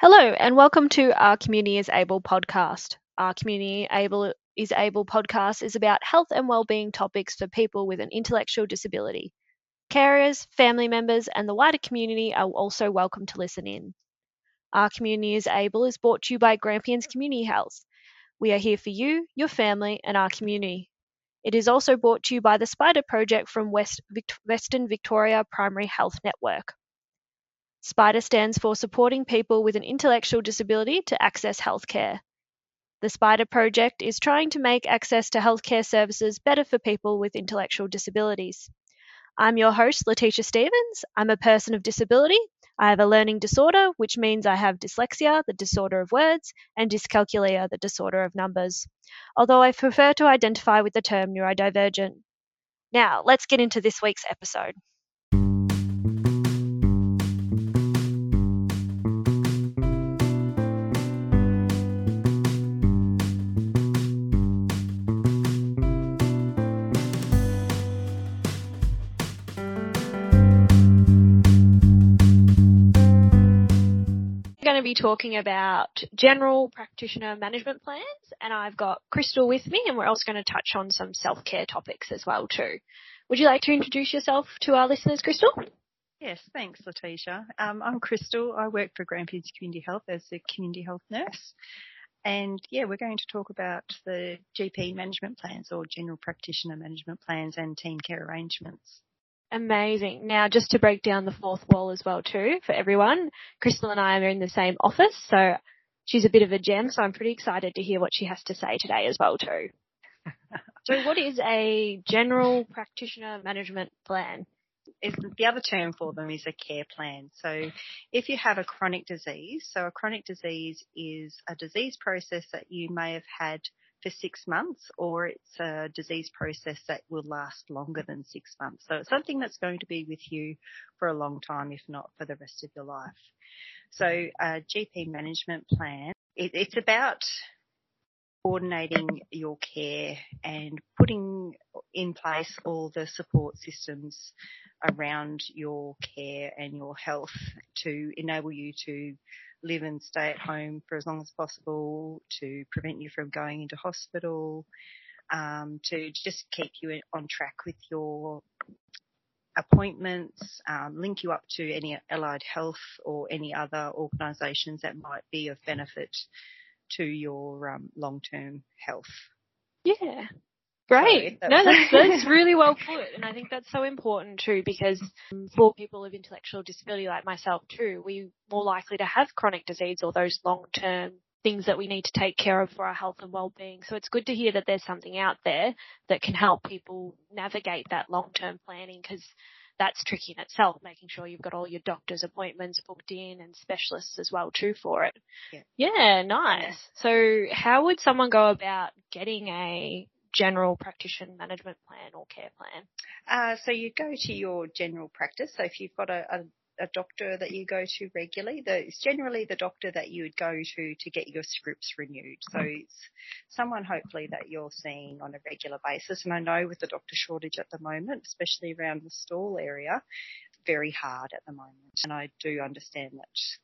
Hello, and welcome to Our Community is Able podcast. Our Community Able is Able podcast is about health and well-being topics for people with an intellectual disability. Carers, family members, and the wider community are also welcome to listen in. Our Community is Able is brought to you by Grampians Community Health. We are here for you, your family, and our community. It is also brought to you by the SPIDAH Project from West Western Victoria Primary Health Network. SPIDAH stands for Supporting People with an Intellectual Disability to Access Healthcare. The SPIDAH project is trying to make access to healthcare services better for people with intellectual disabilities. I'm your host, Letitia Stevens. I'm a person of disability. I have a learning disorder, which means I have dyslexia, the disorder of words, and dyscalculia, the disorder of numbers, although I prefer to identify with the term neurodivergent. Now, let's get into this week's episode. Going to be talking about general practitioner management plans, and I've got Crystal with me, and we're also going to touch on some self care topics as well too. Would you like to introduce yourself to our listeners, Crystal? Yes, thanks, Letitia. Um, I'm Crystal. I work for Grampians Community Health as a community health nurse. And yeah, we're going to talk about the GP management plans or general practitioner management plans and team care arrangements. Amazing. Now, just to break down the fourth wall as well too for everyone, Crystal and I are in the same office, so she's a bit of a gem. So I'm pretty excited to hear what she has to say today as well too. so, what is a general practitioner management plan? Is the other term for them is a care plan. So if you have a chronic disease, so a chronic disease is a disease process that you may have had for six months or it's a disease process that will last longer than six months. So it's something that's going to be with you for a long time, if not for the rest of your life. So uh, a GP management plan, it, it's about coordinating your care and putting in place all the support systems around your care and your health to enable you to live and stay at home for as long as possible, to prevent you from going into hospital, um, to just keep you on track with your appointments, um, link you up to any allied health or any other organisations that might be of benefit to your um, long-term health. Yeah. Great. No, that's, that's really well put. And I think that's so important too because for people of intellectual disability like myself too, we're more likely to have chronic disease or those long term things that we need to take care of for our health and well-being. So it's good to hear that there's something out there that can help people navigate that long-term planning because that's tricky in itself, making sure you've got all your doctor's appointments booked in and specialists as well too for it. Yeah. Yeah, nice. So how would someone go about getting a general practitioner management plan or care plan? Uh, so you go to your general practice. So if you've got a, a a doctor that you go to regularly. The, it's generally the doctor that you would go to to get your scripts renewed. So it's someone hopefully that you're seeing on a regular basis. And I know with the doctor shortage at the moment, especially around the Stawell area, very hard at the moment. And I do understand that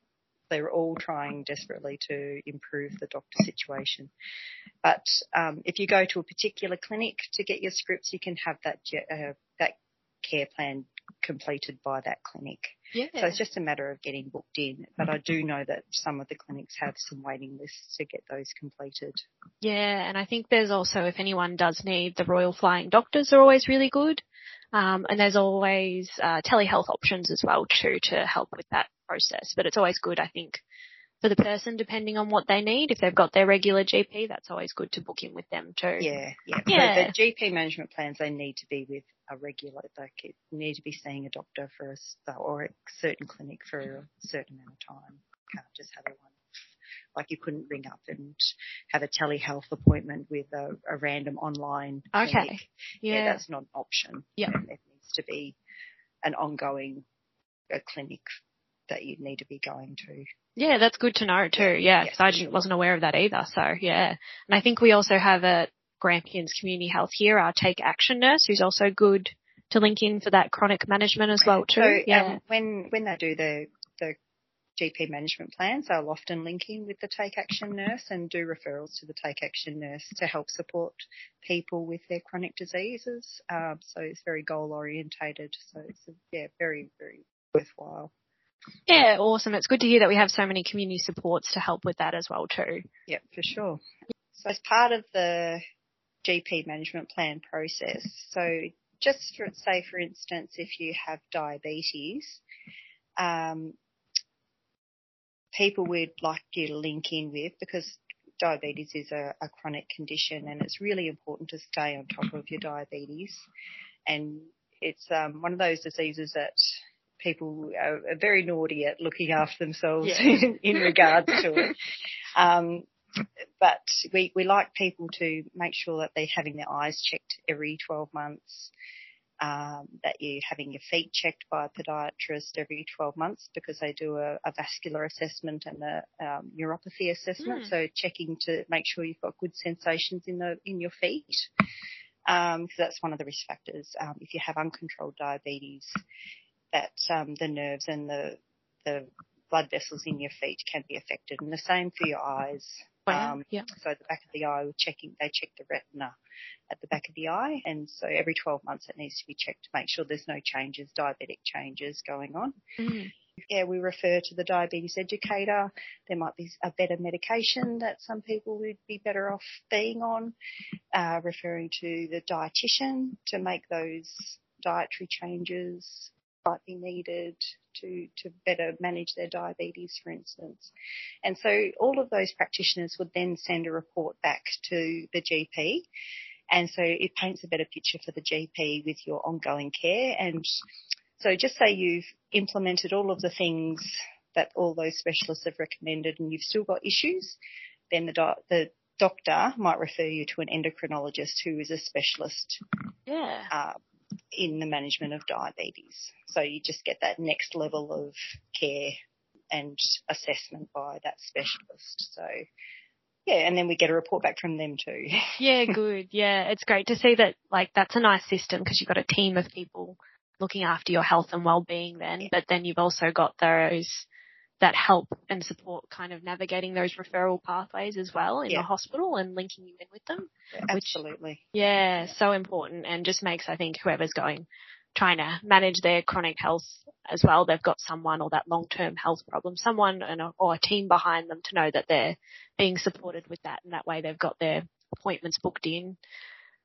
they're all trying desperately to improve the doctor situation. But um, if you go to a particular clinic to get your scripts, you can have that uh, that care plan completed by that clinic. Yeah. So it's just a matter of getting booked in. But I do know that some of the clinics have some waiting lists to get those completed. Yeah, and I think there's also, if anyone does need, the Royal Flying Doctors are always really good. Um, and there's always uh, telehealth options as well too to help with that process. But it's always good, I think, for the person depending on what they need. If they've got their regular GP, that's always good to book in with them too. Yeah, yeah. Yeah. So the GP management plans, they need to be with a regular, they could- need to be seeing a doctor for a, or a certain clinic for a certain amount of time. You can't just have a one. Like you couldn't ring up and have a telehealth appointment with a, a random online Okay. clinic. Yeah. that's not an option. Yeah. It needs to be an ongoing a clinic that you need to be going to. Yeah, that's good to know too. Yeah, because I sure. wasn't aware of that either. So yeah, and I think we also have at Grampians Community Health here our Take Action nurse, who's also good to link in for that chronic management as well too. So yeah. um, when when they do the the GP management plans, they'll often link in with the Take Action nurse and do referrals to the Take Action nurse to help support people with their chronic diseases. Um, so it's very goal orientated. So it's a, yeah, very, very worthwhile. Yeah, awesome. It's good to hear that we have so many community supports to help with that as well too. Yep, for sure. So as part of the GP management plan process, so just for, say for instance, if you have diabetes, um, people we'd like you to link in with because diabetes is a, a chronic condition and it's really important to stay on top of your diabetes. And it's um, one of those diseases that people are, are, very naughty at looking after themselves yeah. in, in, regards to it. Um, but we, we like people to make sure that they're having their eyes checked every 12 months um, that you're having your feet checked by a podiatrist every 12 months because they do a, a vascular assessment and a um, neuropathy assessment. Mm. So checking to make sure you've got good sensations in the in your feet, because um, that's one of the risk factors. Um, if you have uncontrolled diabetes, that um, the nerves and the the blood vessels in your feet can be affected, and the same for your eyes. Wow. Um, yeah. So the back of the eye, we checking, they check the retina at the back of the eye, and so every 12 months it needs to be checked to make sure there's no changes, diabetic changes going on. Mm. Yeah, we refer to the diabetes educator. There might be a better medication that some people would be better off being on. Uh, referring to the dietitian to make those dietary changes might be needed to, to better manage their diabetes, for instance. And so all of those practitioners would then send a report back to the GP. And so it paints a better picture for the GP with your ongoing care. And so just say you've implemented all of the things that all those specialists have recommended and you've still got issues, then the, do- the doctor might refer you to an endocrinologist who is a specialist. Yeah. Uh, in the management of diabetes. So you just get that next level of care and assessment by that specialist. So yeah, and then we get a report back from them too. yeah, good. Yeah, it's great to see that like that's a nice system because you've got a team of people looking after your health and well-being then, yeah. but then you've also got those that help and support kind of navigating those referral pathways as well in yeah. the hospital and linking you in with them. Yeah, absolutely. Which, yeah, so important and just makes, I think, whoever's going, trying to manage their chronic health as well, they've got someone or that long-term health problem, someone and a, or a team behind them to know that they're being supported with that and that way they've got their appointments booked in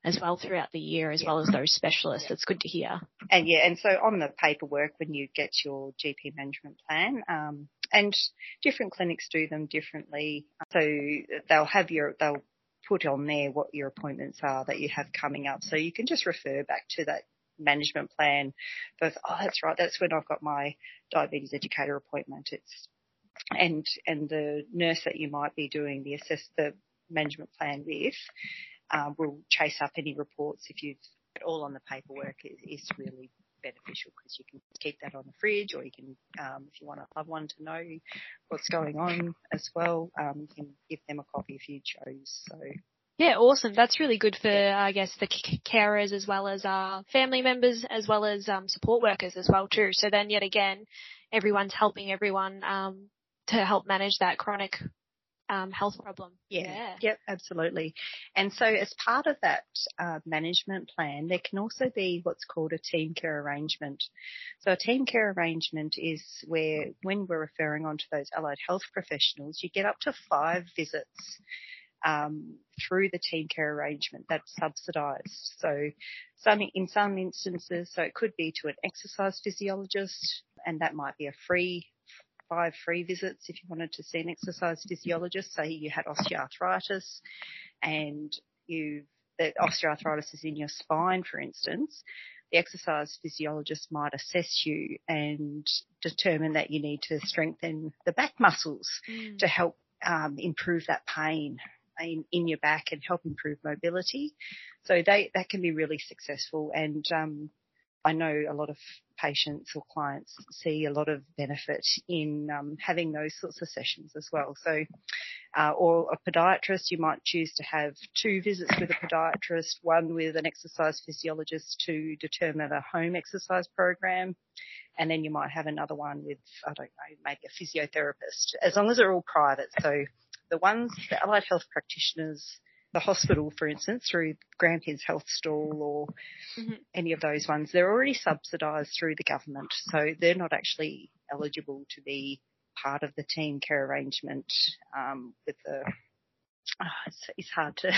as well throughout the year as yeah. well as those specialists. It's good to hear. And yeah, and so on the paperwork when you get your GP management plan, um, and different clinics do them differently. So they'll have your, they'll put on there what your appointments are that you have coming up. So you can just refer back to that management plan. But, oh, that's right. That's when I've got my diabetes educator appointment. It's, and, and the nurse that you might be doing the assess, the management plan with, um, will chase up any reports if you've all on the paperwork is, is really beneficial because you can keep that on the fridge or you can, um, if you want a loved one to know what's going on as well, um, you can give them a copy if you chose. So. Yeah, awesome. That's really good for, I guess, the carers as well as our family members as well as um, support workers as well too. So then yet again, everyone's helping everyone um, to help manage that chronic um, health problem. Yeah. yeah. Yep, absolutely. And so as part of that uh, management plan, there can also be what's called a team care arrangement. So a team care arrangement is where when we're referring on to those allied health professionals, you get up to five visits um, through the team care arrangement that's subsidised. So some, in some instances, so it could be to an exercise physiologist and that might be a free five free visits if you wanted to see an exercise physiologist. Say you had osteoarthritis and you the osteoarthritis is in your spine, for instance, the exercise physiologist might assess you and determine that you need to strengthen the back muscles mm. to help um, improve that pain in, in, your back and help improve mobility. So they, that can be really successful and um, I know a lot of patients or clients see a lot of benefit in um, having those sorts of sessions as well. So Uh, or a podiatrist, you might choose to have two visits with a podiatrist, one with an exercise physiologist to determine a home exercise program, and then you might have another one with, I don't know, maybe a physiotherapist, as long as they're all private. So the ones, the allied health practitioners, the hospital, for instance, through Grampians Health Stawell or mm-hmm. any of those ones, they're already subsidised through the government, so they're not actually eligible to be part of the team care arrangement um, with the. Oh, it's, it's, hard to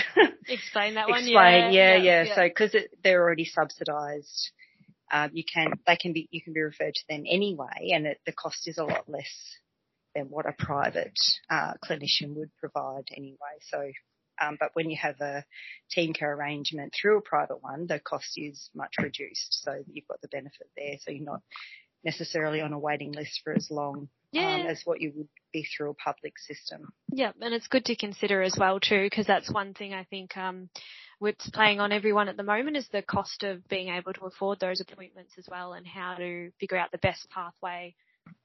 explain that one. Explain, yeah, yeah. yeah. yeah. So because they're already subsidised, um, you can they can be you can be referred to them anyway, and it, the cost is a lot less than what a private uh, clinician would provide anyway. So um, but when you have a team care arrangement through a private one, the cost is much reduced. So you've got the benefit there. So you're not necessarily on a waiting list for as long um, yeah. um, as what you would be through a public system. Yeah, and it's good to consider as well too, because that's one thing I think um, what's playing on everyone at the moment is the cost of being able to afford those appointments as well, and how to figure out the best pathway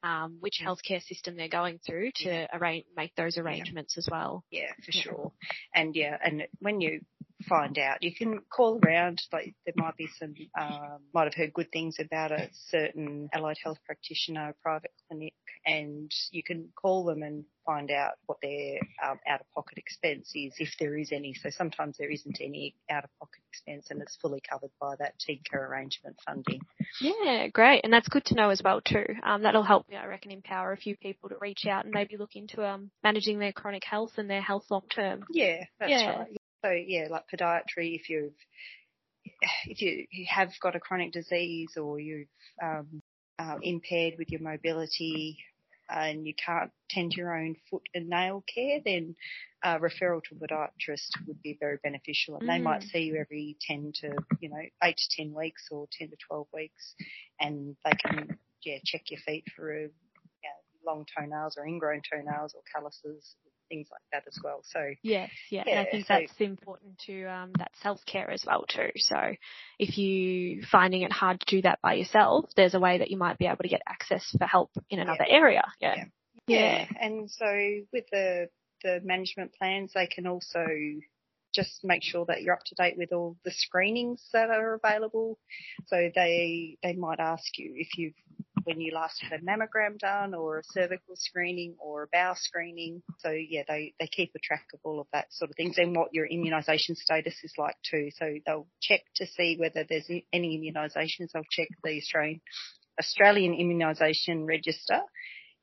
um, which healthcare system they're going through to yeah. arrange, make those arrangements yeah. as well. Yeah, for yeah. sure. And yeah, and when you find out, you can call around. Like there might be some, um, might have heard good things about a certain allied health practitioner, private clinic, and you can call them and find out what their um, out-of-pocket expense is, if there is any. So sometimes there isn't any out-of-pocket expense, and it's fully covered by that team care arrangement funding. Yeah, great, and that's good to know as well too. Um, that'll help, I reckon, empower a few people to reach out and maybe look into um, managing their chronic health and their health long term. Yeah, that's yeah. right. So yeah, like podiatry, if you've if you, you have got a chronic disease or you've um, uh, impaired with your mobility and you can't tend to your own foot and nail care, then uh, referral to a podiatrist would be very beneficial. And mm. they might mm. see you every 10 to, you know, 8 to 10 weeks or 10 to 12 weeks and they can, yeah, check your feet for a, you know, long toenails or ingrown toenails or calluses things like that as well. So yes, yeah, yeah and I think so, that's important to um, that self care as well too. So if you finding it hard to do that by yourself, there's a way that you might be able to get access for help in another yeah. area. Yeah. yeah. yeah, yeah, and so with the the management plans, they can also just make sure that you're up to date with all the screenings that are available. So they they might ask you if you've when you last had a mammogram done or a cervical screening or a bowel screening. So yeah, they, they keep a track of all of that sort of things and what your immunisation status is like too. So they'll check to see whether there's any immunisations. They'll check the Australian Australian Immunisation Register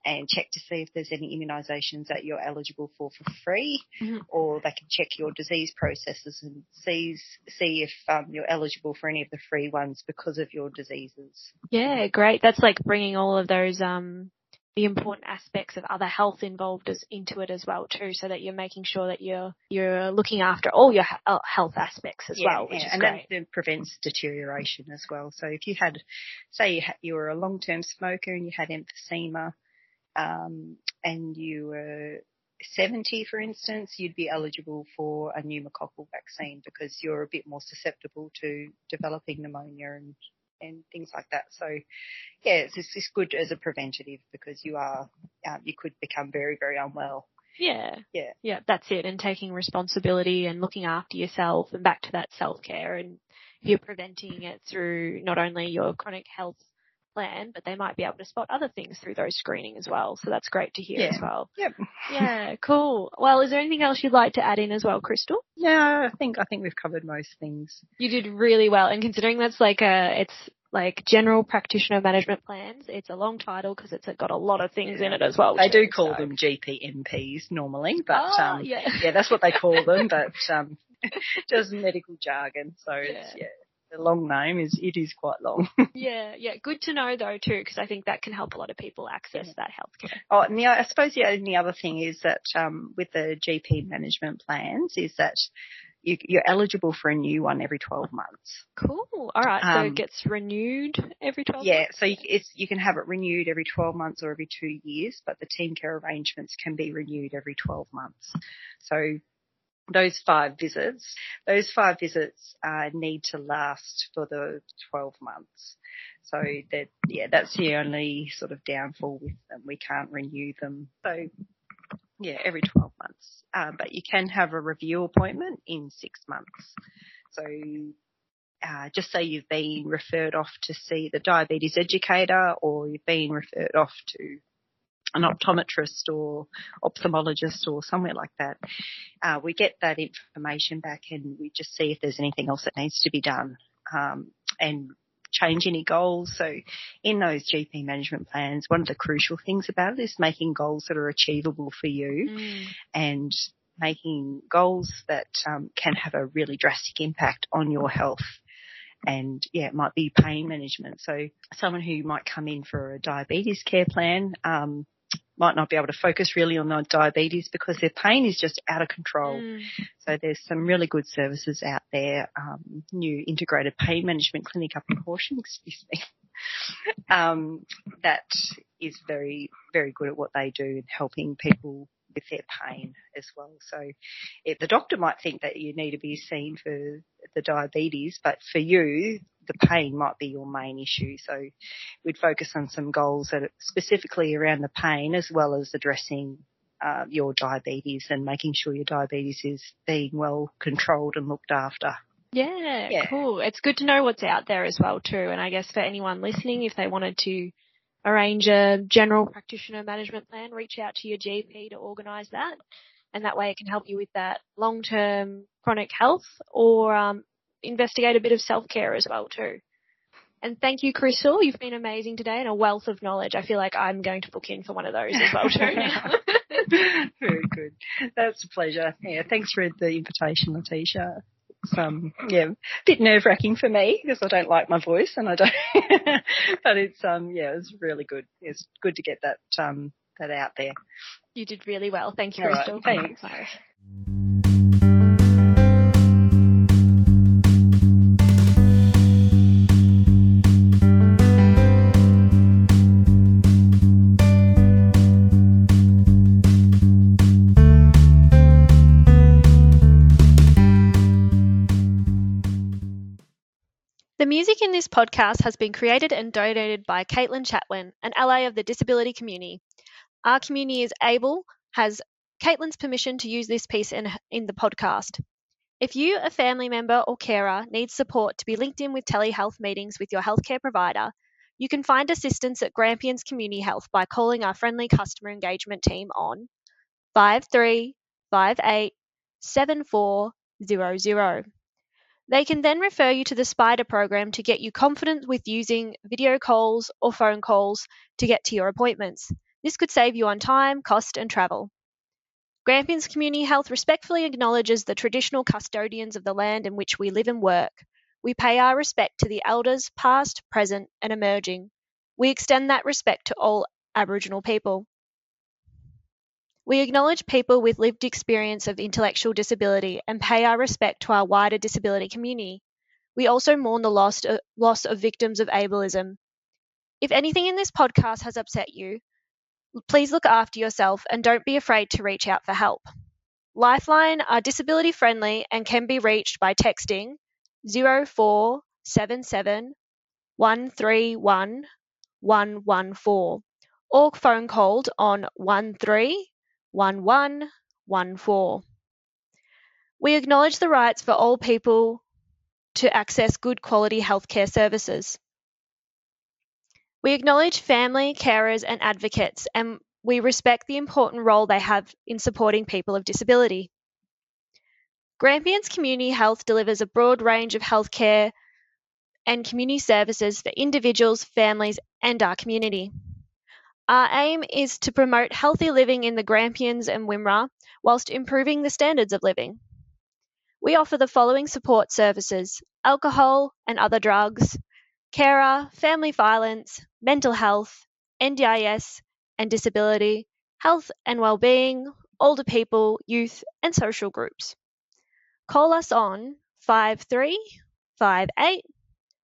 and check to see if there's any immunisations that you're eligible for for free, mm-hmm. or they can check your disease processes and see see if um, you're eligible for any of the free ones because of your diseases. Yeah, great. That's like bringing all of those um, the important aspects of other health involved as, into it as well too, so that you're making sure that you're you're looking after all your uh, health aspects as yeah, well, which yeah. is and great. that prevents deterioration as well. So if you had, say, you, you were a long-term smoker and you had emphysema, um, and you were 70, for instance, you'd be eligible for a pneumococcal vaccine because you're a bit more susceptible to developing pneumonia and and things like that. So, yeah, it's, it's good as a preventative because you are um, you could become very very unwell. Yeah. Yeah. Yeah, that's it. And taking responsibility and looking after yourself and back to that self care and you're preventing it through not only your chronic health plan, but they might be able to spot other things through those screening as well. So that's great to hear yeah. as well. Yep. Yeah, cool. Well, is there anything else you'd like to add in as well, Crystal? No, I think I think we've covered most things. You did really well, and considering that's like a it's like general practitioner management plans. It's a long title because it's got a lot of things in it as well. They do call so. them GPMPs normally, but oh, um, yeah. yeah, that's what they call them. But um, just medical jargon. So yeah. it's yeah, the long name is it is quite long. yeah, yeah, good to know though too, because I think that can help a lot of people access yeah. that healthcare. Oh, and the, I suppose the only other thing is that um, with the GP management plans is that you, are eligible for a new one every 12 months. Cool. All right. Um, so it um, gets renewed every 12 yeah, months? so you, it's, you can have it renewed every 12 months or every two years, but the team care arrangements can be renewed every 12 months. So those five visits, those five visits uh, need to last for the 12 months. So that, yeah, that's the only sort of downfall with them. We can't renew them. So yeah, every 12 months. uh, but you can have a review appointment in six months. So uh, just say you've been referred off to see the diabetes educator or you've been referred off to an optometrist or ophthalmologist or somewhere like that. Uh, we get that information back and we just see if there's anything else that needs to be done um, and change any goals. So in those GP management plans, one of the crucial things about it is making goals that are achievable for you mm. and making goals that um, can have a really drastic impact on your health and yeah, it might be pain management. So someone who might come in for a diabetes care plan, um, might not be able to focus really on their diabetes because their pain is just out of control. Mm. So there's some really good services out there. Um, new integrated pain management clinic up in Horsham, excuse me, um, that is very, very good at what they do in helping people with their pain as well. So if the doctor might think that you need to be seen for the diabetes, but for you, the pain might be your main issue. So we'd focus on some goals that are specifically around the pain as well as addressing uh, your diabetes and making sure your diabetes is being well controlled and looked after. Yeah, yeah, cool. It's good to know what's out there as well too. And I guess for anyone listening, if they wanted to arrange a general practitioner management plan, reach out to your GP to organise that. And that way it can help you with that long-term chronic health or um, investigate a bit of self-care as well too. And thank you, Crystal. You've been amazing today and a wealth of knowledge. I feel like I'm going to book in for one of those as well too. Very good. That's a pleasure. Yeah, thanks for the invitation, Letitia it's um yeah a bit nerve wracking for me because I don't like my voice and I don't but it's um yeah it's really good it's good to get that um that out there you did really well thank you Crystal right, thanks podcast has been created and donated by Caitlin Chatwin, an ally of the disability community. Our community is able, has Caitlin's permission to use this piece in, in the podcast. If you, a family member or carer, needs support to be linked in with telehealth meetings with your healthcare provider, you can find assistance at Grampians Community Health by calling our friendly customer engagement team on 5358 7400. They can then refer you to the SPIDAH program to get you confident with using video calls or phone calls to get to your appointments. This could save you on time, cost, and travel. Grampians Community Health respectfully acknowledges the traditional custodians of the land in which we live and work. We pay our respect to the elders, past, present, and emerging. We extend that respect to all Aboriginal people. We acknowledge people with lived experience of intellectual disability and pay our respect to our wider disability community. We also mourn the loss, uh, loss of victims of ableism. If anything in this podcast has upset you, please look after yourself and don't be afraid to reach out for help. Lifeline are disability friendly and can be reached by texting 0477 131 114 or phone called on 13 1114. We acknowledge the rights for all people to access good quality healthcare services. We acknowledge family, carers, and advocates, and we respect the important role they have in supporting people of disability. Grampians Community Health delivers a broad range of healthcare and community services for individuals, families, and our community. Our aim is to promote healthy living in the Grampians and Wimmera whilst improving the standards of living. We offer the following support services alcohol and other drugs, carer, family violence, mental health, NDIS and disability, health and well-being, older people, youth and social groups. Call us on 5358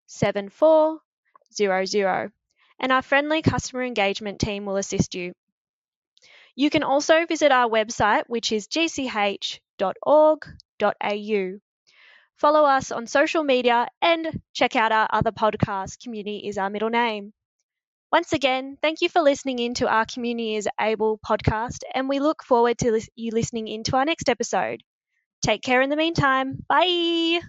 7400 and our friendly customer engagement team will assist you. You can also visit our website, which is gch.org.au. Follow us on social media and check out our other podcast, Community is Our Middle Name. Once again, thank you for listening in to our Community is Able podcast, and we look forward to you listening in to our next episode. Take care in the meantime. Bye.